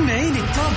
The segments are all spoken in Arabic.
سمعيني ال top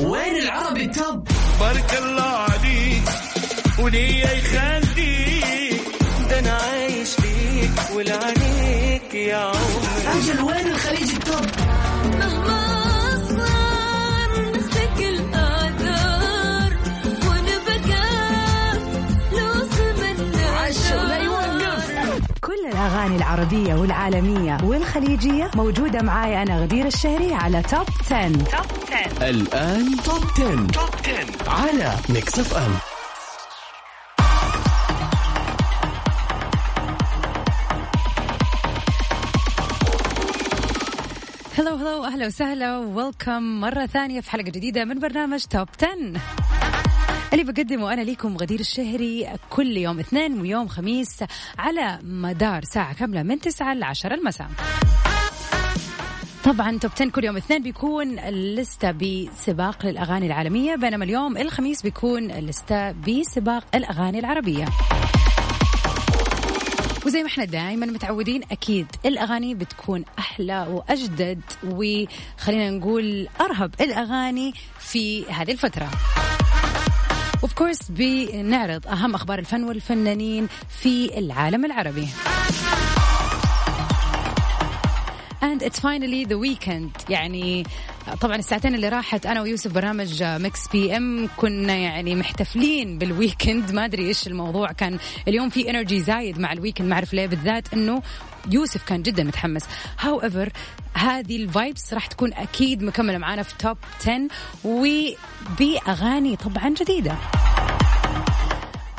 وين العربي ال top بارك الله عليك وليا يخليك. ده أنا عايش ليك ولعنيك يا عمري. أجل وين الخليج ال top الأغاني العربية والعالمية والخليجية موجودة معاي أنا غدير الشهري على Top 10. Top 10 الآن Top 10. Top 10 على ميكس اف ام hello hello أهلا وسهلا. welcome مرة ثانية في حلقة جديدة من برنامج Top 10 اللي بقدمه أنا ليكم غدير الشهري كل يوم اثنين ويوم خميس على مدار ساعة كاملة من 9 ل 10 المساء. طبعا توب 10 كل يوم اثنين بيكون اللستة بسباق للأغاني العالمية بينما اليوم الخميس بيكون اللستة بسباق الأغاني العربية. وزي ما إحنا دائما متعودين أكيد الأغاني بتكون أحلى وأجدد وخلينا نقول أرهب الأغاني في هذه الفترة. اوف كورس بنعرض اهم اخبار الفن والفنانين في العالم العربي and it's finally the weekend يعني طبعا الساعتين اللي راحت أنا ويوسف برنامج مكس بي إم كنا يعني محتفلين بال weekend. ما أدري إيش الموضوع. كان اليوم في energy زايد مع ال weekend. ما أعرف ليه بالذات إنه يوسف كان جدا متحمس. however هذه ال vibes راح تكون أكيد مكملة معانا في Top 10 وبأغاني طبعا جديدة.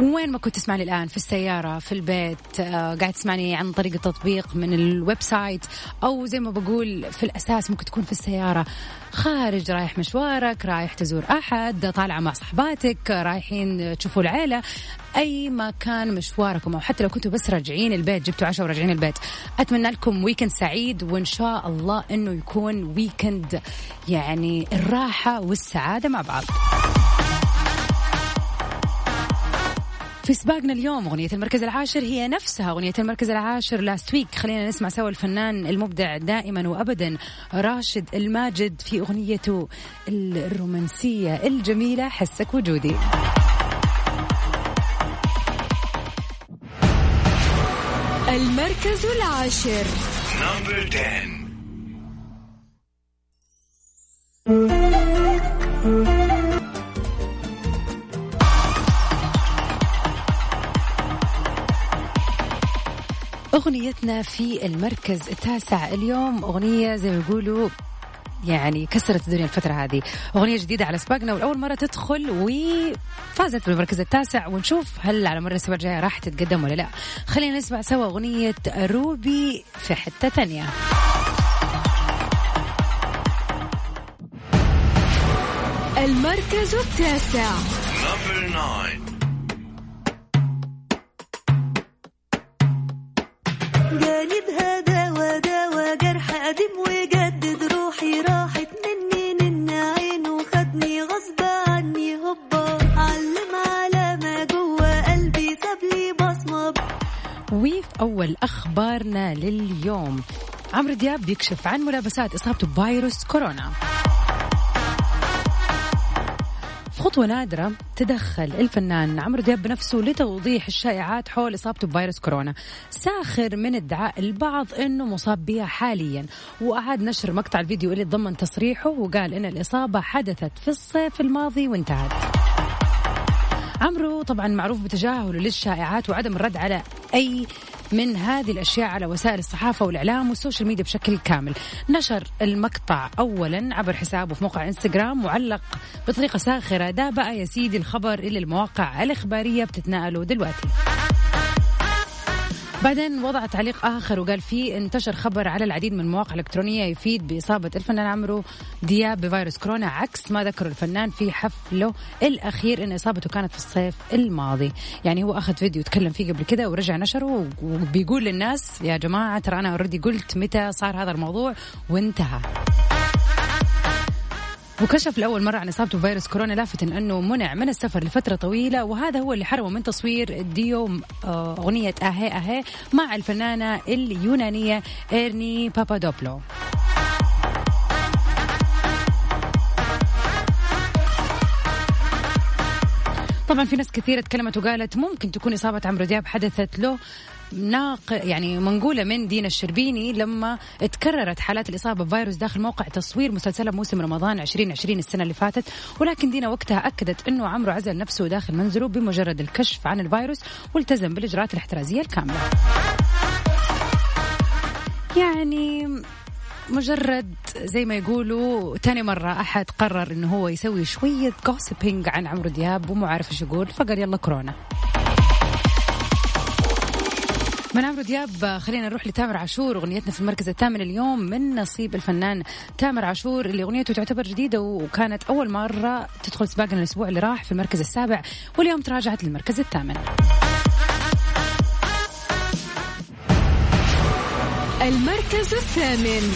وين ما كنت تسمعني الآن؟ في السيارة في البيت آه، قاعد تسمعني عن طريق التطبيق من ال website أو زي ما بقول في الأساس ممكن تكون في السيارة. خارج رايح مشوارك رايح تزور أحد طالعة مع صحباتك رايحين تشوفوا العيلة. أي ما كان مشواركم أو حتى لو كنتوا بس راجعين البيت جبتوا عشاء وراجعين البيت. أتمنى لكم weekend سعيد وإن شاء الله إنه يكون weekend يعني الراحة والسعادة مع بعض. في سباقنا اليوم أغنية المركز العاشر هي نفسها أغنية المركز العاشر لاست ويك خلينا نسمع سوا الفنان المبدع دائما وأبدا راشد الماجد في أغنيته الرومانسية الجميلة حسك وجودي. المركز العاشر. نمبر 10 أغنيتنا في المركز التاسع اليوم أغنية زي ما يقولوا يعني كسرت الدنيا الفترة هذه. أغنية جديدة على سباقنا والأول مرة تدخل وفازت بالمركز التاسع ونشوف هل على مر الأسبوع الجاية راح تتقدم ولا لا. خلينا نسمع سوا أغنية روبي في حتة تانية. المركز التاسع. نمبر 9 قالبها دوا دوا جرح قديم وجدد روحي. راحت مني غصب عني هوبا على ما جوا قلبي بصمة. وفي أول أخبارنا لليوم. عمرو دياب بيكشف عن ملابسات إصابته بفيروس كورونا. خطوة نادرة تدخل الفنان عمرو دياب بنفسه لتوضيح الشائعات حول إصابته بفيروس كورونا. ساخر من ادعاء البعض أنه مصاب بها حاليا. وأعاد نشر مقطع الفيديو اللي ضمن تصريحه وقال أن الإصابة حدثت في الصيف الماضي وانتهت. عمرو طبعا معروف بتجاهله للشائعات وعدم الرد على أي من هذه الأشياء على وسائل الصحافة والإعلام وال social media بشكل كامل. نشر المقطع اولا عبر حسابه في موقع إنستغرام وعلق بطريقة ساخرة ده بقى يا سيدي الخبر اللي المواقع الإخبارية بتتناقله دلوقتي. بعدين وضع تعليق آخر وقال فيه انتشر خبر على العديد من المواقع الإلكترونية يفيد بإصابة الفنان عمرو دياب بفيروس كورونا عكس ما ذكر الفنان في حفله الأخير إن إصابته كانت في الصيف الماضي، يعني هو أخذ فيديو تكلم فيه قبل كده ورجع نشره وبيقول للناس يا جماعة ترى أنا already قلت متى صار هذا الموضوع وانتهى. وكشف لأول مرة عن إصابته بفيروس كورونا لافتا أنه منع من السفر لفترة طويلة وهذا هو اللي حرمه من تصوير ديو آه، أغنية أهي أهي مع الفنانة اليونانية إيرني بابادوبلو. طبعا في ناس كثيرة تكلمت وقالت ممكن تكون إصابة عمرو دياب حدثت له. ناق يعني منقولة من دينا الشربيني لما تكررت حالات الإصابة بفيروس داخل موقع تصوير مسلسلها موسم رمضان 2020 السنة اللي فاتت. ولكن دينا وقتها أكدت أنه عمرو عزل نفسه داخل منزله بمجرد الكشف عن الفيروس والتزم بالإجراءات الاحترازية الكاملة. يعني مجرد زي ما يقولوا تاني مرة أحد قرر إنه هو يسوي شوية جوسبينج عن عمرو دياب ومو عارف إيش يقول فقال يلا كورونا. من عمرو دياب خلينا نروح لتامر عاشور أغنيتنا في المركز الثامن اليوم من نصيب الفنان تامر عاشور اللي أغنيته تعتبر جديدة وكانت أول مرة تدخل سباقنا الأسبوع اللي راح في المركز السابع واليوم تراجعت للمركز الثامن. المركز الثامن.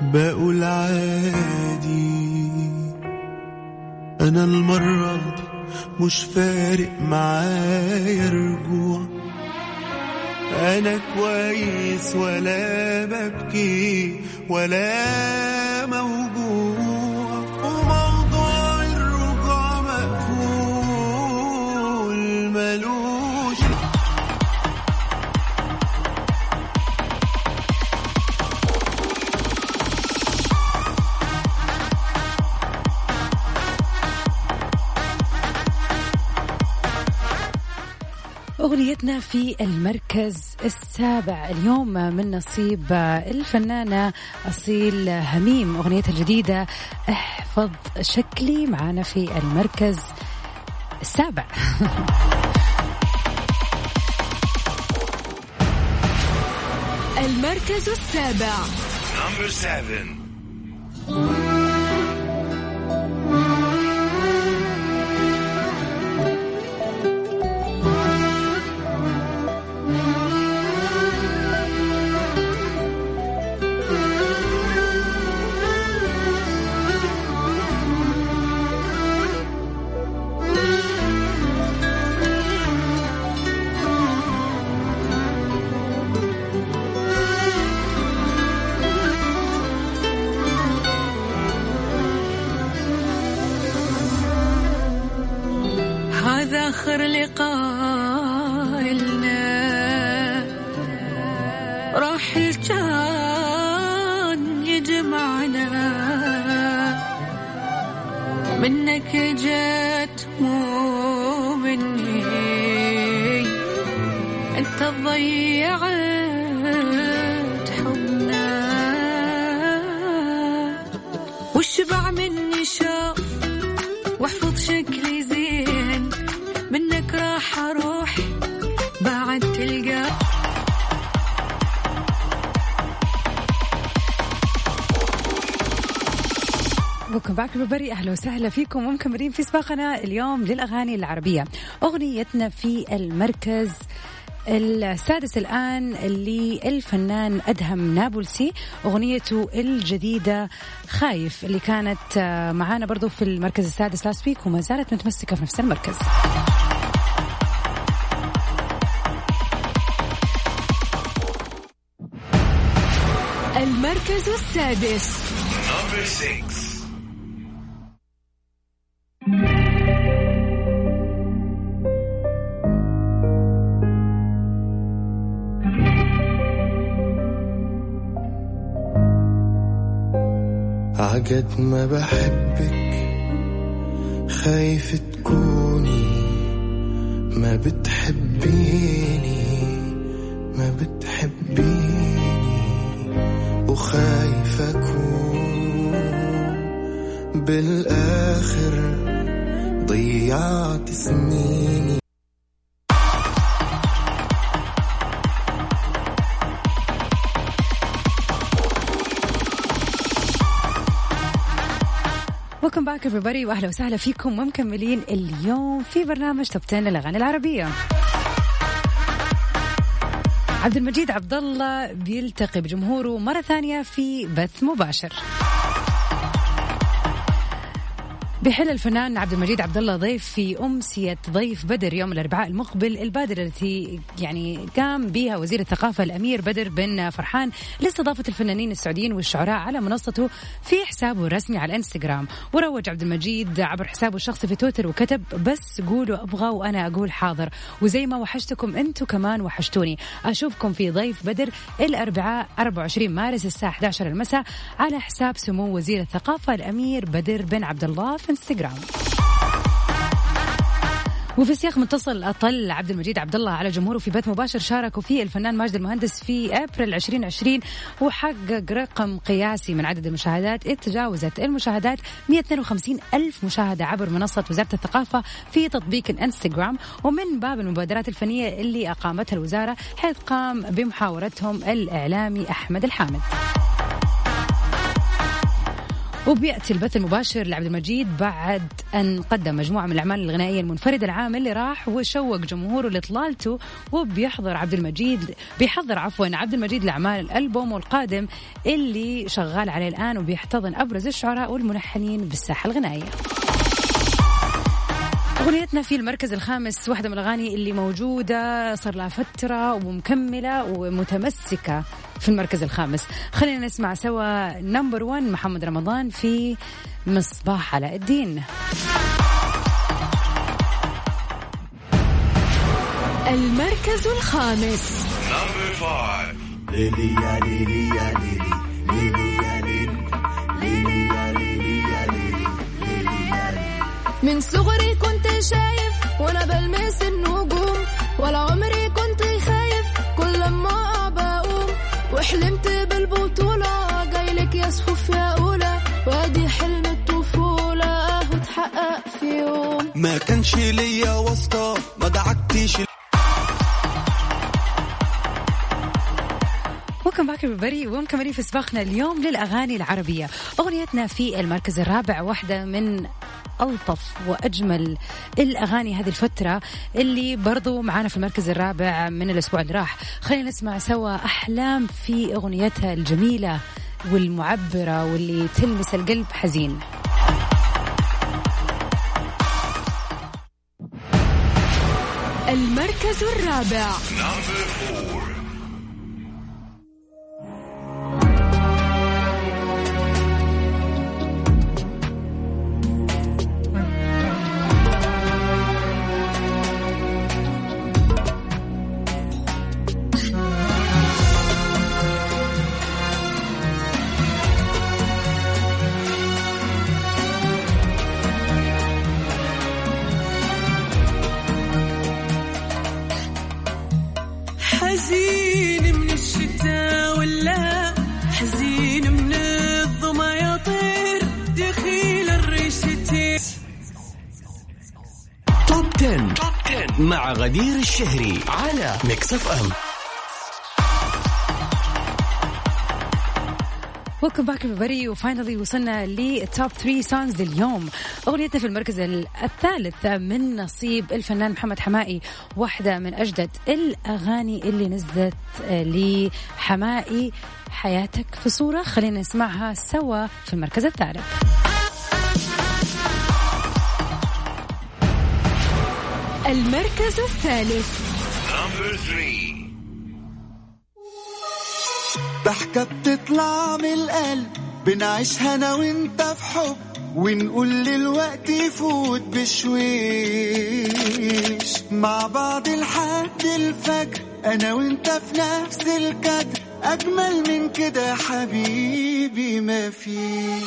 بقول عادي أنا المرة دي مش فارق معايا رجوع. أنا كويس ولا ببكي ولا موجوع أغنيتنا في المركز السابع. اليوم من نصيب الفنانة أصيل هميم أغنيتها الجديدة احفظ شكلي معانا في المركز السابع. المركز السابع. Number seven. ضيعت حبنا. والشبع مني شاف واحفظ شكلي زين. منك راح أروح بعد تلقى وكم باك ببري أهلا وسهلا فيكم. ومكملين في سباقنا اليوم للأغاني العربية. أغنيتنا في المركز السادس الآن للفنان أدهم نابلسي أغنيته الجديدة خايف اللي كانت آه، معانا برضو في المركز السادس last week وما زالت متمسكة في نفس المركز. المركز السادس. عقد ما بحبك خايف تكوني. ما بتحبيني ما بتحبيني. وخايف أكون بالآخر ضيعت سنيني. باك everybody وأهلا وسهلا فيكم ومكملين اليوم في برنامج توب 10 للأغاني العربية. عبد المجيد عبد الله بيلتقي بجمهوره مرة ثانية في بث مباشر. بيحل الفنان عبد المجيد عبد الله ضيف في أمسية ضيف بدر يوم الأربعاء المقبل البادرة التي يعني قام بها وزير الثقافة الأمير بدر بن فرحان لاستضافة الفنانين السعوديين والشعراء على منصته في حسابه الرسمي على الإنستغرام. وروج عبد المجيد عبر حسابه الشخصي في تويتر وكتب بس قولوا أبغى وأنا أقول حاضر. وزي ما وحشتكم أنتم كمان وحشتوني. أشوفكم في ضيف بدر الأربعاء 24 مارس الساعة 11 المساء على حساب سمو وزير الثقافة الأمير بدر بن عبد الله في إنستغرام. وفي سياق متصل أطل عبد المجيد عبد الله على جمهوره في بث مباشر شاركوا فيه الفنان ماجد المهندس في أبريل 2020 وحقق رقم قياسي من عدد المشاهدات. تجاوزت المشاهدات 152 ألف مشاهدة عبر منصة وزارة الثقافة في تطبيق الإنستغرام ومن باب المبادرات الفنية اللي أقامتها الوزارة حيث قام بمحاورتهم الإعلامي أحمد الحامد. وبيأتي البث المباشر لعبد المجيد بعد أن قدم مجموعة من الأعمال الغنائية المنفردة العام اللي راح وشوق جمهوره لاطلالته وبيحضر عبد المجيد بيحضر عفوا عبد المجيد لأعمال الألبوم القادم اللي شغال عليه الآن وبيحتضن أبرز الشعراء والملحنين بالساحة الغنائية. أغنيتنا في المركز الخامس واحدة من الأغاني اللي موجودة صار لها فترة ومكملة ومتمسكة في المركز الخامس. خلينا نسمع سوا نمبر 1 محمد رمضان في مصباح علاء الدين. المركز الخامس. من صغري كنت شايف وأنا بلمس النجوم ولا عمري كنت خايف كل ما بقوم. وحلمت بالبطولة جايلك يا صفوف يا أولى. وأدي حلم الطفولة اهو اتحقق في يوم. ما كانش ليا واسطة ما دعكتش وكم باك بري ومكملين في سباقنا اليوم للأغاني العربية. أغنيتنا في المركز الرابع واحدة من ألطف وأجمل الأغاني هذه الفترة اللي برضو معانا في المركز الرابع من الأسبوع اللي راح. خلينا نسمع سوا أحلام في أغنيتها الجميلة والمعبرة واللي تلمس القلب حزين. المركز الرابع. مع غدير الشهري على ميكس اف ام welcome back everybody و finally وصلنا لل top 3 songs لليوم أغنيتنا في المركز ال- الثالث من نصيب الفنان محمد حماقي واحدة من أجدد الأغاني اللي نزلت آه، لحماقي حياتك في صورة خلينا نسمعها سوا في المركز الثالث. المركز الثالث. Number three. ضحكة بتطلع من القلب بنعيشها أنا وأنت في حب ونقول للوقت يفوت بشويش. مع بعض لحد الفجر أنا وأنت في نفس الكادر أجمل من كده حبيبي مفيش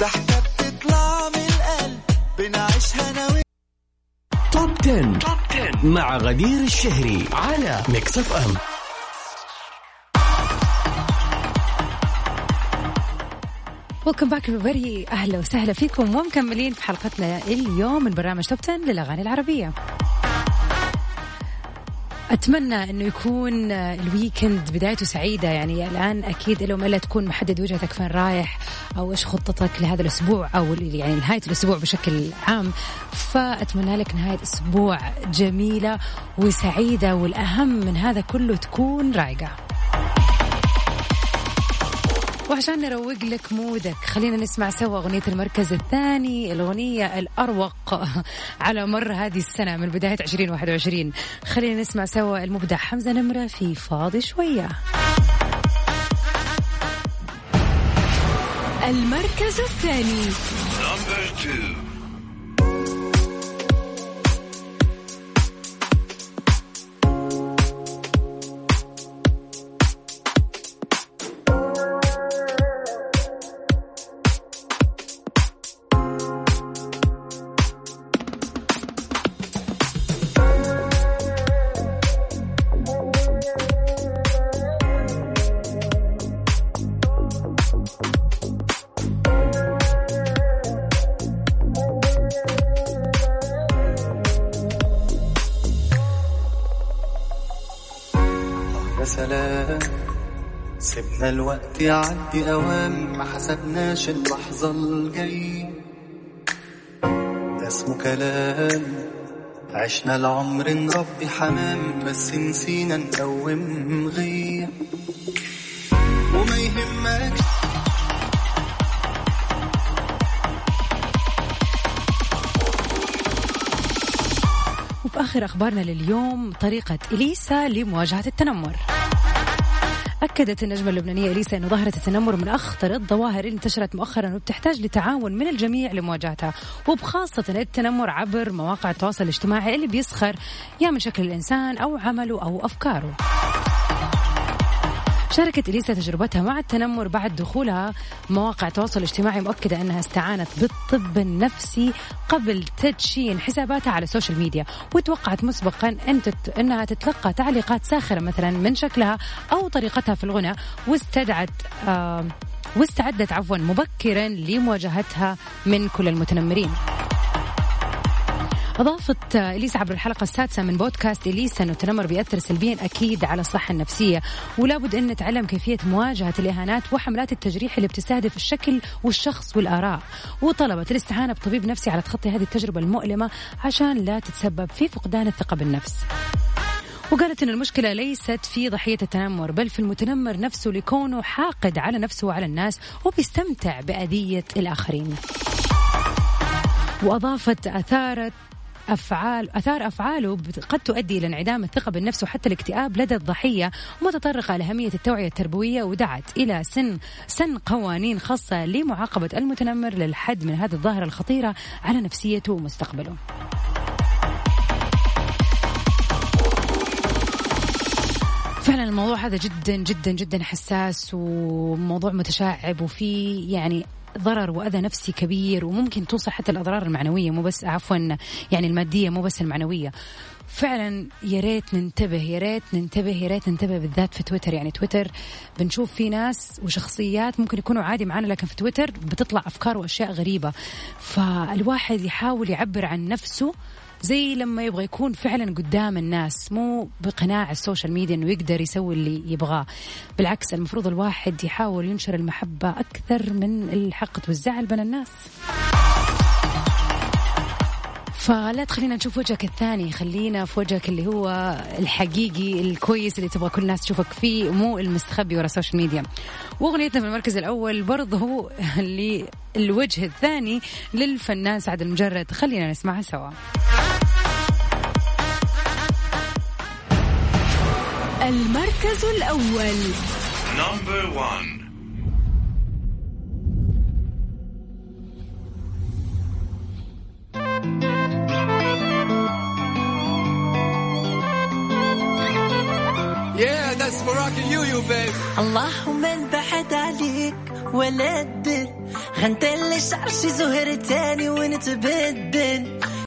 ضحكة بتطلع من القلب بنعيشها أنا وأنت توب 10. توب 10 مع غدير الشهري على ميكس اف ام welcome back everybody. أهلا وسهلا فيكم ومكملين في حلقتنا اليوم من برنامج توب 10 للأغاني العربية. أتمنى إنه يكون ال weekend بدايته سعيدة. يعني الآن أكيد لو الا تكون محدد وجهتك فين رايح أو إيش خطتك لهذا الأسبوع أو يعني نهاية الأسبوع بشكل عام. فأتمنى لك نهاية أسبوع جميلة وسعيدة والأهم من هذا كله تكون رايقة. وعشان نروق لك مودك خلينا نسمع سوا أغنية المركز الثاني الأغنية الأروق على مر هذه السنة من بداية 2021 خلينا نسمع سوا المبدع حمزة نمرة في فاضي شوية. المركز الثاني. الوقت يعدي اوام ما حسبناش اللحظة الجاي ده اسمه كلام. عشنا العمر نربي حمام بس نسينا نقوم غير وما يهمك. وفي آخر أخبارنا لليوم طريقة إليسا لمواجهة التنمر. أكدت النجمة اللبنانية إليسا أن ظاهرة التنمر من أخطر الظواهر اللي انتشرت مؤخرا وبتحتاج لتعاون من الجميع لمواجهتها وبخاصة التنمر عبر مواقع التواصل الاجتماعي اللي بيسخر يا من شكل الإنسان أو عمله أو أفكاره. شاركت إليسا تجربتها مع التنمر بعد دخولها مواقع التواصل الاجتماعي مؤكدة أنها استعانت بالطب النفسي قبل تدشين حساباتها على ال social media وتوقعت مسبقا أن تت... أنها تتلقى تعليقات ساخرة مثلا من شكلها أو طريقتها في الغنى واستدعت آه واستعدت عفوا مبكرا لمواجهتها من كل المتنمرين. أضافت إليسا عبر الحلقة السادسة من بودكاست إليسا أنه التنمر بيأثر سلبيا أكيد على الصحة النفسية ولا بد أن نتعلم كيفية مواجهة الإهانات وحملات التجريح اللي بتستهدف الشكل والشخص والآراء. وطلبت الاستعانة بطبيب نفسي على تخطي هذه التجربة المؤلمة عشان لا تتسبب في فقدان الثقة بالنفس. وقالت أن المشكلة ليست في ضحية التنمر بل في المتنمر نفسه لكونه حاقد على نفسه وعلى الناس وبيستمتع بأذية الآخرين. وأضافت أثارت أفعال أثار أفعاله قد تؤدي إلى انعدام الثقة بالنفس وحتى الاكتئاب لدى الضحية متطرقة لأهمية التوعية التربوية ودعت إلى سن سن قوانين خاصة لمعاقبة المتنمر للحد من هذه الظاهرة الخطيرة على نفسيته ومستقبله. فعلا الموضوع هذا جدا جدا جدا حساس وموضوع متشعب وفي يعني ضرر وأذى نفسي كبير وممكن توصل حتى الأضرار المعنوية مو بس عفوا يعني المادية مو بس المعنوية. فعلا يا ريت ننتبه يا ريت ننتبه يا ريت ننتبه بالذات في تويتر. يعني تويتر بنشوف في ناس وشخصيات ممكن يكونوا عادي معانا لكن في تويتر بتطلع أفكار وأشياء غريبة. فالواحد يحاول يعبر عن نفسه زي لما يبغى يكون فعلا قدام الناس مو بقناع ال social media إنه يقدر يسوي اللي يبغاه. بالعكس المفروض الواحد يحاول ينشر المحبة أكثر من الحقد والزعل بين الناس. فلا تخلينا نشوف وجهك الثاني خلينا في وجهك اللي هو الحقيقي الكويس اللي تبغى كل الناس تشوفك فيه مو المستخبي ورا ال social media. وأغنيتنا في المركز الأول برضه الوجه الثاني للفنان سعد المجرد. خلينا نسمعها سوا. المركز الأول Number one. Yeah, that's for rocking you, you babe. اللهم البحد عليك ولا الدل غنطلش عرشي زهر تاني ونتبدل